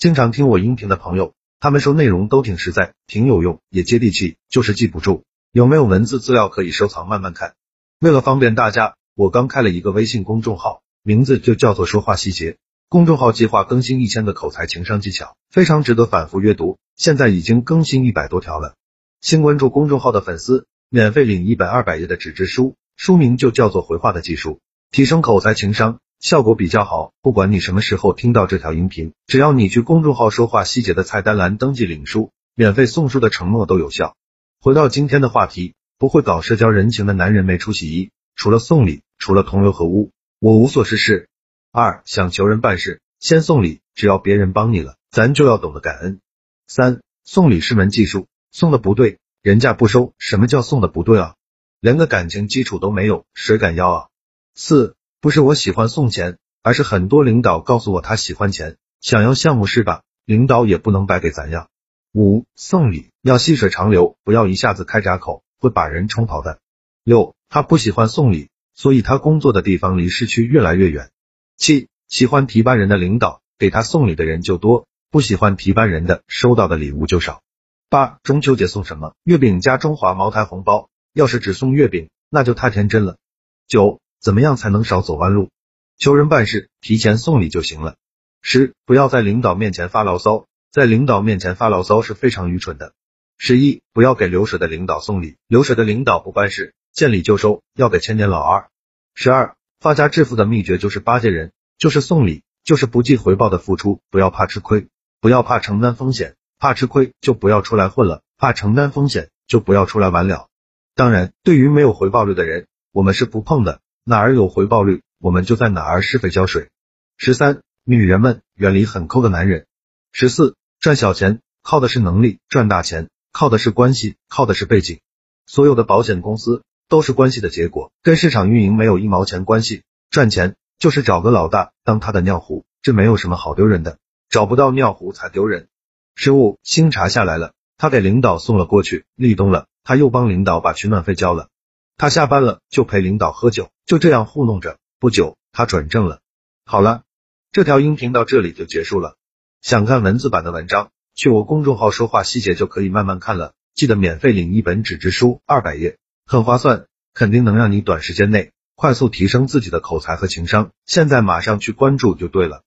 经常听我音频的朋友，他们说内容都挺实在，挺有用，也接地气，就是记不住。有没有文字资料可以收藏慢慢看？为了方便大家，我刚开了一个微信公众号，名字就叫做说话细节。公众号计划更新一千个口才情商技巧，非常值得反复阅读。现在已经更新一百多条了。新关注公众号的粉丝，免费领一本二百页的纸质书，书名就叫做回话的技术，提升口才情商，效果比较好。不管你什么时候听到这条音频，只要你去公众号说话细节的菜单栏登记领书，免费送书的承诺都有效。回到今天的话题，不会搞社交人情的男人没出息一，除了送礼，除了同流合污，我无所事事。二想求人办事，先送礼，只要别人帮你了，咱就要懂得感恩。三送礼是门技术，送的不对，人家不收。什么叫送的不对啊？连个感情基础都没有，谁敢要啊？四不是我喜欢送钱，而是很多领导告诉我他喜欢钱，想要项目是吧？领导也不能白给咱呀。五送礼要细水长流，不要一下子开闸口，会把人冲跑的。六他不喜欢送礼，所以他工作的地方离市区越来越远。七喜欢提拔人的领导，给他送礼的人就多；不喜欢提拔人的，收到的礼物就少。八中秋节送什么？月饼加中华茅台红包。要是只送月饼，那就太天真了。九怎么样才能少走弯路？求人办事，提前送礼就行了。十不要在领导面前发牢骚，在领导面前发牢骚是非常愚蠢的。十一不要给流水的领导送礼，流水的领导不办事，见礼就收，要给千年老二。十二。发家致富的秘诀就是巴结人，就是送礼，就是不计回报的付出。不要怕吃亏，不要怕承担风险，怕吃亏就不要出来混了，怕承担风险就不要出来玩了。当然，对于没有回报率的人，我们是不碰的。哪儿有回报率，我们就在哪儿施肥浇水。十三，女人们远离很抠的男人。十四，赚小钱靠的是能力，赚大钱靠的是关系，靠的是背景。所有的保险公司。都是关系的结果，跟市场运营没有一毛钱关系。赚钱就是找个老大当他的尿壶，这没有什么好丢人的，找不到尿壶才丢人。十五，新茶下来了，他给领导送了过去，立冬了，他又帮领导把取暖费交了。他下班了就陪领导喝酒，就这样糊弄着。不久他转正了。好了，这条音频到这里就结束了。想看文字版的文章，去我公众号说话细节就可以慢慢看了。记得免费领一本纸质书，二百页。很划算，肯定能让你短时间内快速提升自己的口才和情商。现在马上去关注就对了。